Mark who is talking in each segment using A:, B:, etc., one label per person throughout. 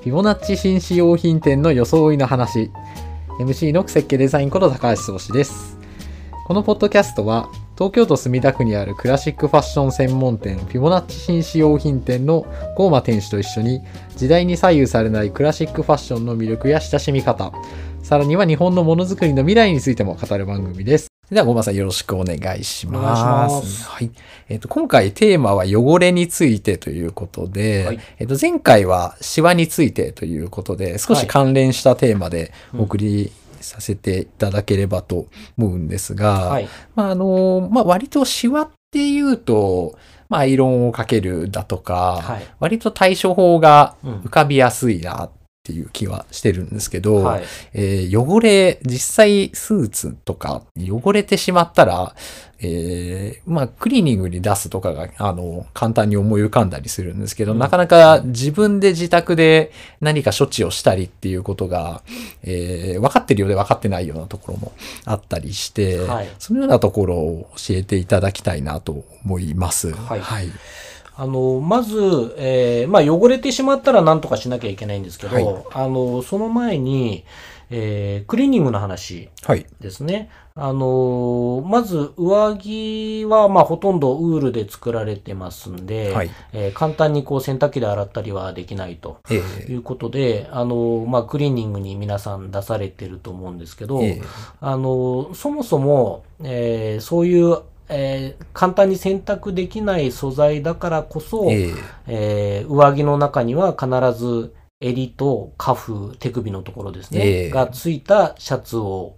A: フィボナッチ紳士用品店の装いの話。MC の設計デザインこと高橋壮志です。このポッドキャストは東京都墨田区にあるクラシックファッション専門店フィボナッチ紳士用品店のゴーマ店主と一緒に時代に左右されないクラシックファッションの魅力や親しみ方さらには日本のものづくりの未来についても語る番組です。では、ゴーマさんよろしくお願いします。
B: いします
A: はい。えっ、と、今回テーマは汚れについてということで、
B: はい
A: えっ、と、前回はシワについてということで、少し関連したテーマでお送りさせていただければと思うんですが、
B: はい。
A: まあ、あの、まあ、割とシワっていうと、まあ、アイロンをかけるだとか、
B: はい。
A: 割と対処法が
B: うん
A: 浮かびやすいなっていう気はしてるんですけど、
B: はい。
A: えー汚れ、実際スーツとか汚れてしまったら、えーまあ、クリーニングに出すとかが、あの、簡単に思い浮かんだりするんですけど、
B: うん
A: なかなか自分で自宅で何か処置をしたりっていうことが、えー分かってるようで分かってないようなところもあったりして、
B: はい
A: そのようなところを教えていただきたいなと思います。
B: はい
A: はい。
B: あの、まず、えーまあ、汚れてしまったら何とかしなきゃいけないんですけど、
A: はい
B: あの、その前に、えークリーニングの話
A: はい。
B: ですね。あの、まず、上着は、まあ、ほとんどウールで作られてますんで、
A: はい。
B: えー簡単にこう洗濯機で洗ったりはできないと。
A: え
B: い
A: ー
B: うことで、あの、まあ、クリーニングに皆さん出されてると思うんですけど、
A: えー
B: あの、そもそも、えーそういう、えー簡単に洗濯できない素材だからこそ、
A: えー
B: えー上着の中には必ず襟とカフ、手首のところですね、
A: ええ。
B: がついたシャツを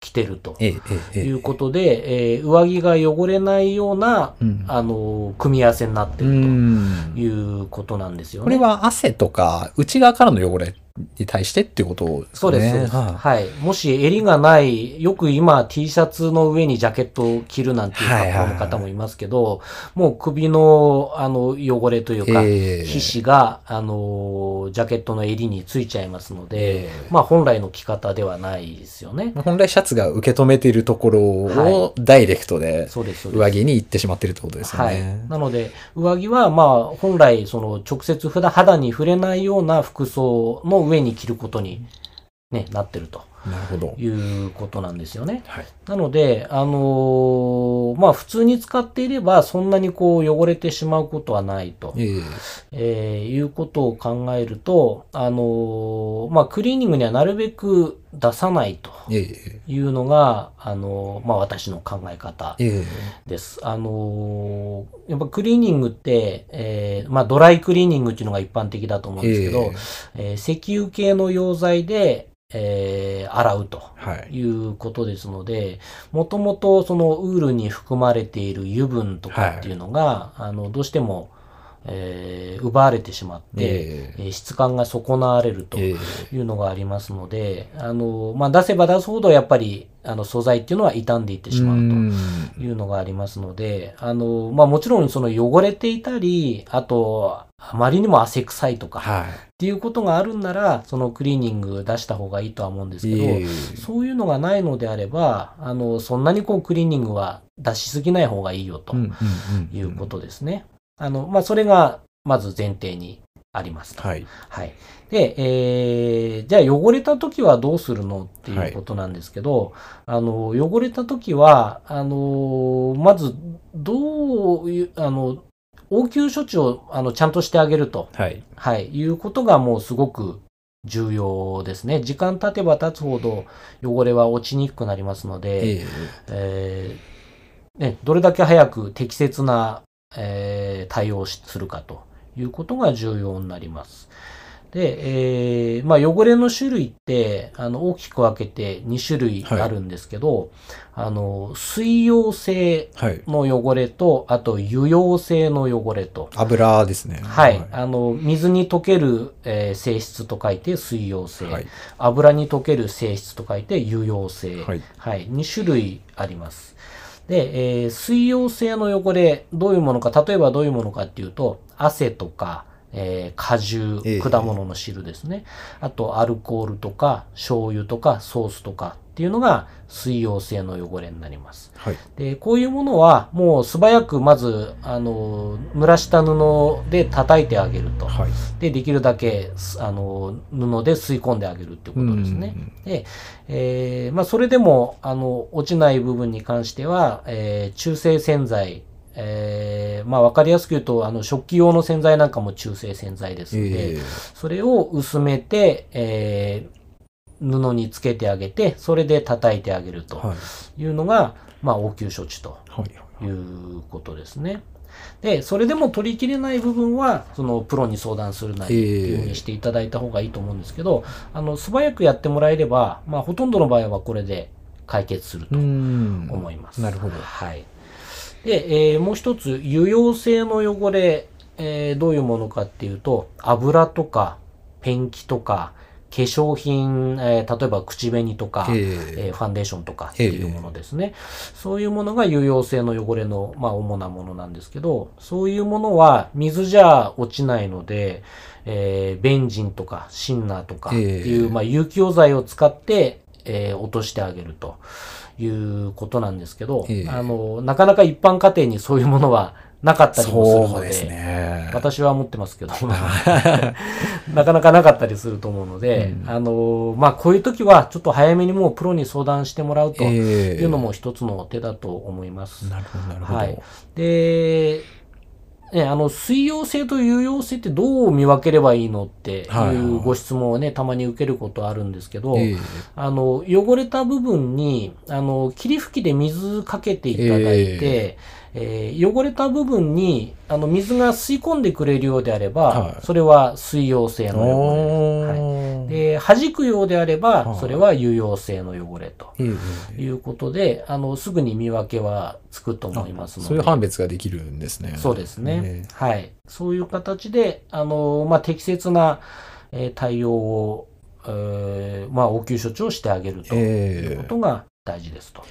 B: 着てると
A: えーえーえー
B: いうことで、えー上着が汚れないような、
A: うん。
B: あの、組み合わせになって
A: う
B: る
A: ん。
B: ということなんですよね。
A: これは汗とか内側からの汚れに対してっていうことね。
B: そうです。
A: は
B: はい。もし襟がない、よく今 T シャツの上にジャケットを着るなんていう格好の方もいますけど、もう首のあの汚れというか、
A: ええ
B: 皮脂が、あの、ジャケットの襟についちゃいますので、
A: ええ
B: まあ本来の着方ではないですよね。
A: 本来シャツが受け止めているところをダイレクトで。上着に行ってしまってるってことですよ
B: はい
A: ね。。
B: なので、上着は、まあ、本来、その、直接普段肌に触れないような服装の上に着ることに、ね、なってると。いうことなんですよね。
A: はい。
B: なので、あのーまあ普通に使っていればそんなにこう汚れてしまうことはないと、
A: ええ
B: えーいうことを考えると、あのーまあクリーニングにはなるべく出さないと
A: ええ
B: いうのが、あのーまあ私の考え方
A: ええ
B: です。あのーやっぱクリーニングって、えーまあドライクリーニングっていうのが一般的だと思うんですけど、
A: え
B: えー石油系の溶剤で、えー洗うと。
A: はい。
B: いうことですので、もともとそのウールに含まれている油分とかっていうのが、あの、どうしても、えー奪われてしまって、
A: え
B: えー質感が損なわれると
A: え
B: いうのがありますので、あの、まあ、出せば出すほどやっぱり、あの、素材っていうのは傷んでいってしまうと。いうのがありますので、あの、まあ、もちろんその汚れていたり、あと、あまりにも汗臭いとか、
A: はい。
B: っていうことがあるんなら、そのクリーニング出した方がいいとは思うんですけど、
A: ええ
B: そういうのがないのであれば、あの、そんなにこうクリーニングは出しすぎない方がいいよと
A: うんうんうん
B: いうことですね。あの、まあ、それがまず前提にありますと。
A: はい。
B: はい。で、えー、じゃあ汚れた時はどうするのっていうことなんですけど、あの、汚れた時は、あの、まず、どういう、あの、応急処置をあのちゃんとしてあげると。
A: はい。
B: はい、いうことがもうすごく重要ですね。時間経てば経つほど汚れは落ちにくくなりますので、
A: え
B: えーね、どれだけ早く適切な、えー対応するかということが重要になります。で、えーまあ、汚れの種類ってあの大きく分けて2種類あるんですけど、あの水溶性。の汚れとあと油溶性の汚れと
A: 油ですね。
B: はい。あの、水に溶ける、えー性質と書いて水溶性。
A: はい。
B: 油に溶ける性質と書いて油溶性。
A: はい。
B: はい。2種類あります。で、えー水溶性の汚れ、どういうものか、例えばどういうものかっていうと、汗とか、えー果汁、
A: ええ
B: 果物の汁ですね。あと、アルコールとか、醤油とか、ソースとかっっていうのが水溶性の汚れになります。
A: はい。
B: で、こういうものはもう素早くまず、あの、濡らした布で叩いてあげると。
A: はい。
B: で、できるだけ、すあの、布で吸い込んであげるってことですね。で、えーまあ、それでも、あの、落ちない部分に関しては、えー中性洗剤、えーまあ、わかりやすく言うと、あの、食器用の洗剤なんかも中性洗剤ですので、
A: え
B: それを薄めて、えー布につけてあげて、それで叩いてあげると
A: ーはい。
B: いうのが、まあ、応急処置と
A: はい。
B: いうことですね。で、それでも取りきれない部分は、そのプロに相談するなりっていうふうにしていただいた方がいいと思うんですけど、あの、素早くやってもらえれば、まあ、ほとんどの場合はこれで解決すると
A: ん
B: 思います。
A: なるほど。
B: はい。で、えーもう一つ、油溶性の汚れ、えーどういうものかっていうと、油とか、ペンキとか、化粧品、えー例えば口紅とか、
A: え
B: えーファンデーションとかっていうものですね。そういうものが有用性の汚れの、まあ、主なものなんですけど、そういうものは水じゃ落ちないので、えーベンジンとかシンナーとかっていう、
A: ええ
B: まあ、有機溶剤を使って、えー落としてあげるということなんですけど、
A: ええ
B: あの、なかなか一般家庭にそういうものはなかったりもするので、
A: ですね。
B: 私は持ってますけど、なかなかなかったりすると思うので、
A: うん。
B: あの、まあ、こういう時はちょっと早めにもうプロに相談してもらうと
A: ええ。
B: いうのも一つの手だと思います。
A: なるほど、なるほど。
B: はい。で、ね、あの、水溶性と有用性ってどう見分ければいいのって
A: はい。
B: うご質問をね、たまに受けることあるんですけど、
A: ええ。
B: あの、汚れた部分に、あの、霧吹きで水かけていただいて、えー汚れた部分に、あの、水が吸い込んでくれるようであれば、
A: はい
B: それは水溶性の汚れです。はいで、弾くようであれば、
A: はい
B: それは有用性の汚れと
A: ええ
B: いうことで、あの、すぐに見分けはつくと思いますので。
A: そういう判別ができるんですね。
B: そうですね。
A: え
B: はい。そういう形で、あの、まあ、適切な、えー対応を、えーまあ、応急処置をしてあげるという
A: ええ
B: ことが大事ですと。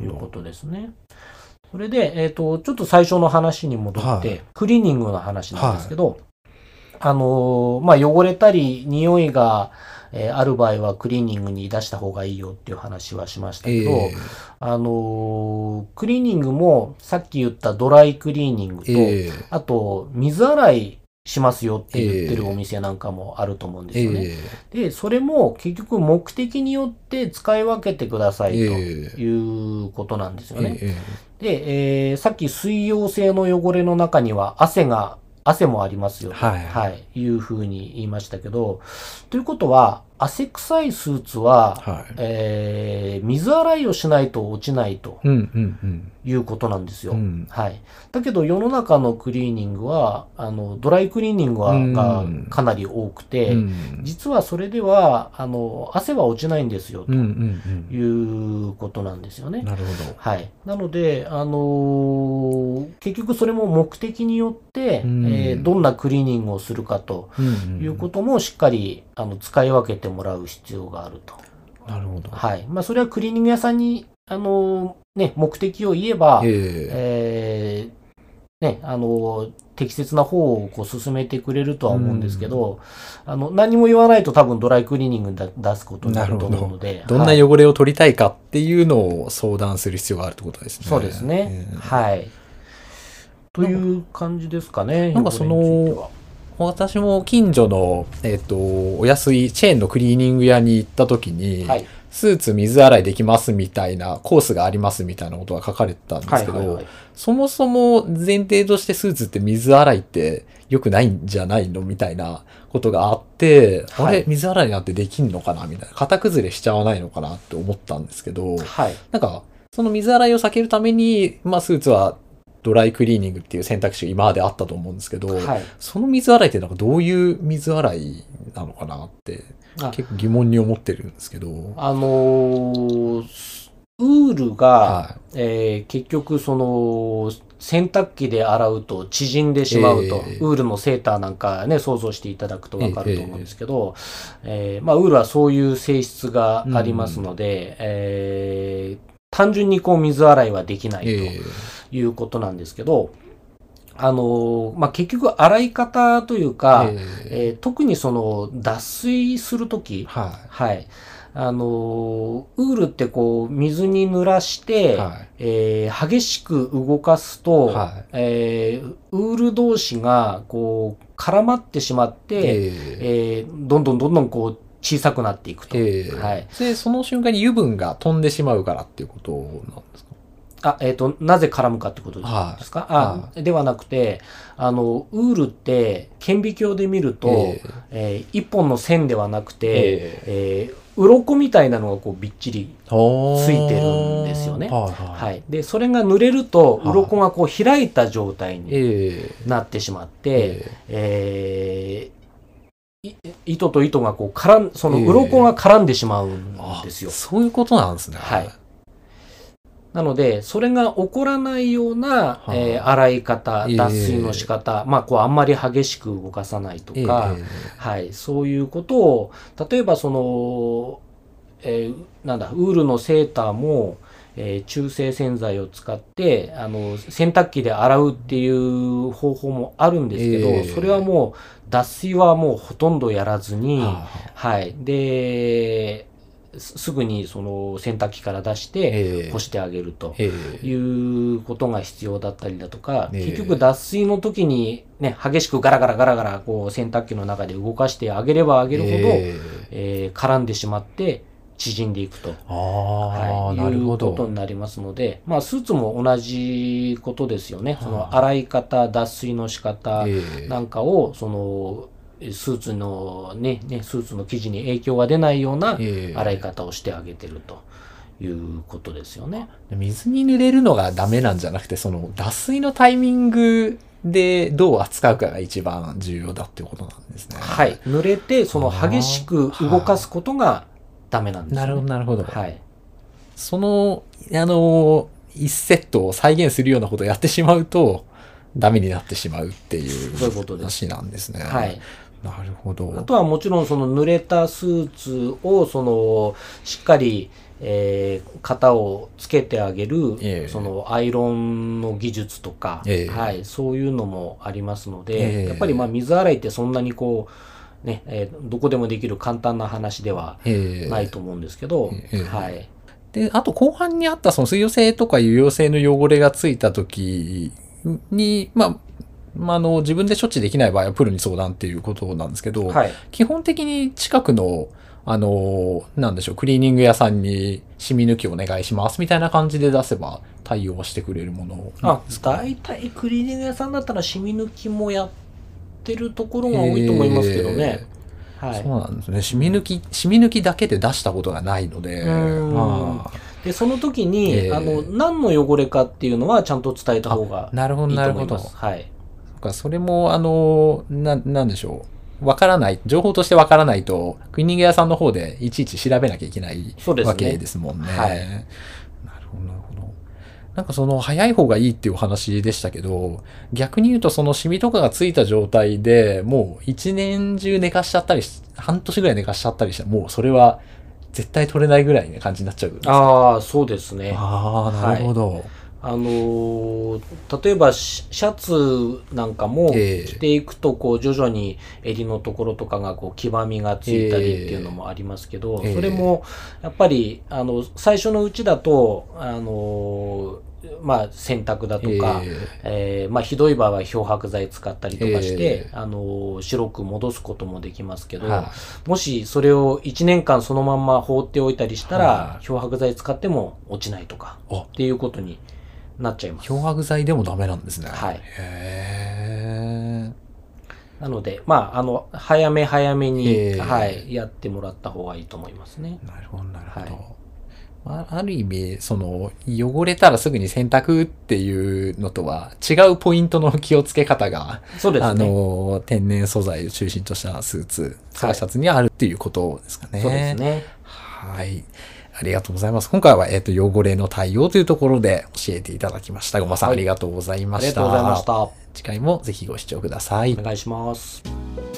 B: いうことですね。それで、えっ、と、ちょっと最初の話に戻って、
A: はい。
B: クリーニングの話なんですけど、あのーまあ、汚れたり、匂いが、えーある場合はクリーニングに出した方がいいよっていう話はしましたけど、
A: え。
B: あのークリーニングもさっき言ったドライクリーニングと、
A: ええ。
B: あと、水洗いしますよって言ってるお店なんかもあると思うんですよね。
A: え
B: で、それも結局目的によって使い分けてくださいと
A: ええ
B: いうことなんですよね。
A: え
B: で、えーさっき水溶性の汚れの中には汗が、汗もありますよと、
A: はい
B: はい、いうふうに言いましたけど、ということは、汗臭いスーツは、
A: はい。
B: えー水洗いをしないと落ちないと。いうことなんですよ。
A: うん
B: はい。だけど世の中のクリーニングは、あの、ドライクリーニングは、
A: うん
B: がかなり多くて、
A: うん
B: 実はそれでは、あの、汗は落ちないんですよ、ということなんですよね。
A: うん。なるほど。
B: はい。なので、あのー結局それも目的によって、
A: うん
B: えーどんなクリーニングをするかと
A: うん
B: いうこともしっかり、あの、使い分けてもらう必要があると。
A: なるほど。
B: はい。まあ、それはクリーニング屋さんに、あのーね、目的を言えば、
A: ええ
B: えーね、あの、適切な方をこう進めてくれるとは思うんですけど、あの、何も言わないと多分ドライクリーニングにだ出すことになると思うので。
A: どんな
B: はい
A: 汚れを取りたいかっていうのを相談する必要があるってことですね。
B: そうですね。
A: ええ
B: はい。という感じですかね。
A: なんかその私も近所の、えっ、と、お安いチェーンのクリーニング屋に行った時に、
B: はい。
A: スーツ水洗いできますみたいな、コースがありますみたいなことが書かれてたんですけど、
B: はいはいはい。
A: そもそも前提としてスーツって水洗いって良くないんじゃないのみたいなことがあって、
B: はい
A: あれ水洗いなんてできんのかなみたいな。型崩れしちゃわないのかなって思ったんですけど、
B: はい。
A: なんか、その水洗いを避けるために、まあスーツはドライクリーニングっていう選択肢が今まであったと思うんですけど、
B: はい。
A: その水洗いってなんかどういう水洗いなのかなって
B: あ
A: 結構疑問に思ってるんですけど。
B: あのーウールが、
A: は
B: えー結局その、洗濯機で洗うと縮んでしまうと、
A: ええ
B: ウールのセーターなんかね、想像していただくとわかると思うんですけど、えーまあ、ウールはそういう性質がありますので、えー単純にこう水洗いはできない
A: い。
B: と。
A: え
B: いうことなんですけど、あの、まあ、結局洗い方という
A: ー
B: か、
A: えー
B: えー特にその脱水するとき、
A: は
B: はい。あの、ウールってこう、水に濡らして、
A: はい。
B: えー激しく動かすと、
A: はい
B: えーウール同士がこう絡まってしまって、
A: え
B: えーどんどんどんどんこう小さくなっていくと。
A: ええ
B: はい。
A: で、その瞬間に油分が飛んでしまうからっていうことなんですか？
B: あ、えっ、と、なぜ絡むかってこと
A: はい
B: ですか、
A: は
B: あ、ではなくて、あの、ウールって顕微鏡で見ると、
A: え
B: えー一本の線ではなくて、
A: え
B: えー鱗みたいなのがこうびっちりついてるんですよね
A: はいはい。
B: はい。で、それが濡れると、
A: はい
B: 鱗がこう開いた状態に
A: ええ
B: なってしまって、
A: え
B: えーい糸と糸がこう絡ん、その
A: ええ
B: 鱗が絡んでしまうん
A: あ
B: ですよ。
A: そういうことなんですね。
B: はい。なので、それが起こらないような、
A: はい
B: えー洗い方、
A: ええ。
B: 脱水の仕方、まあ、こう、あんまり激しく動かさないと
A: ええ
B: か、
A: ええ。
B: はい、そういうことを、例えばその、えーなんだ、ウールのセーターも、えー中性洗剤を使って、あの、洗濯機で洗うっていう方法もあるんですけど、
A: ええ。
B: それはもう、脱水はもうほとんどやらずに、
A: は
B: はい。で、すすぐにその洗濯機から出して
A: ええ。
B: 干してあげると
A: ええ。
B: いうことが必要だったりだとか、
A: ええ。
B: 結局脱水の時にね、激しくガラガラガラガラこう洗濯機の中で動かしてあげればあげるほど、
A: え
B: 絡んでしまって縮んでいくと。
A: ああ、
B: はい、
A: なるほ
B: いうこと
A: ど。
B: になりますので、まあ、スーツも同じことですよね。そ
A: は
B: の洗い方、脱水の仕方、
A: ええ。
B: なんかを、その、スーツのね、ね、スーツの生地に影響が出ないような
A: ええ
B: 洗い方をしてあげてるということですよね。
A: 水に濡れるのがダメなんじゃなくて、その脱水のタイミングでどう扱うかが一番重要だっていうことなんですね。
B: はい。濡れて、その激しく動かすことがダメなんですよ、ね。
A: なるほど、なるほど。
B: はい。
A: その、あの、一セットを再現するようなことをやってしまうと、ダメになってしまうっていう
B: そういうことです
A: 話なんですね。
B: はい。
A: なるほど。
B: あとはもちろんその濡れたスーツをそのしっかり、えー型をつけてあげる、
A: ええ。
B: そのアイロンの技術とか、
A: ええ。
B: はい、そういうのもありますので、
A: ええ。
B: やっぱりまあ水洗いってそんなにこう、ね、えーどこでもできる簡単な話では
A: ええ。
B: ないと思うんですけど、
A: ええ。
B: はい。
A: で、あと後半にあったその水溶性とか油溶性の汚れがついた時に、まあ、まあ、あの、自分で処置できない場合はプロに相談っていうことなんですけど、
B: はい。
A: 基本的に近くの、あの、なんでしょう、クリーニング屋さんに染み抜きお願いしますみたいな感じで出せば対応してくれるもの
B: あ。大体クリーニング屋さんだったら染み抜きもやってるところが多いと思いますけどね。はい
A: そう。なんですね。染み抜き、染み抜きだけで出したことがないので、
B: うん
A: ま
B: で、その時に、
A: ええ
B: あの、何の汚れかっていうのはちゃんと伝えた方が
A: あ、なるほど、
B: いい
A: なるほど。
B: と思います。
A: そ
B: はい。
A: っかそれも、あの、な、なんでしょう。わからない、情報としてわからないと、クリーニング屋さんの方でいちいち調べなきゃいけないわけですもんね。
B: はい
A: なるほど、なるほど。なんかその早い方がいいっていうお話でしたけど、逆に言うとそのシミとかがついた状態でもう一年中寝かしちゃったりし、半年ぐらい寝かしちゃったりしたらもうそれは絶対取れないぐらいな感じになっちゃう
B: ああ、そうですね。
A: ああ、なるほど。
B: あのー例えばシシャツなんかも
A: ええ。
B: 着ていくと、こう、徐々に襟のところとかが、こう、黄ばみがついたりっていうのもありますけど、
A: ええ。
B: それも、やっぱり、あの、最初のうちだと、あのーまあ、洗濯だとか、
A: え
B: え。ーまあ、ひどい場合は漂白剤使ったりとかして、
A: ええ。
B: あのー白く戻すこともできますけど、もしそれを1年間そのまんま放っておいたりしたら、
A: はい
B: 漂白剤使っても落ちないとかっていうことになっちゃいます。
A: 漂白剤でもダメなんですね。
B: はい
A: へ
B: なので、まあ、あの、早め早めに、
A: ええ
B: はい、やってもらった方がいいと思いますね。
A: ーなるほど、なるほど。
B: はい
A: まあ、ある意味、その、汚れたらすぐに洗濯っていうのとは違うポイントの気をつけ方が、あ
B: そうですね。
A: の、天然素材を中心としたスーツ、スラシャツにあるっていうことですかね。
B: そうですね。
A: はい。ありがとうございます。今回は、えっ、と、汚れの対応というところで教えていただきました。ごまさん、
B: はい
A: ありがとうござい
B: あ
A: ました。
B: りがとうございました。お
A: 次回もぜひご視聴ください。
B: 願いします。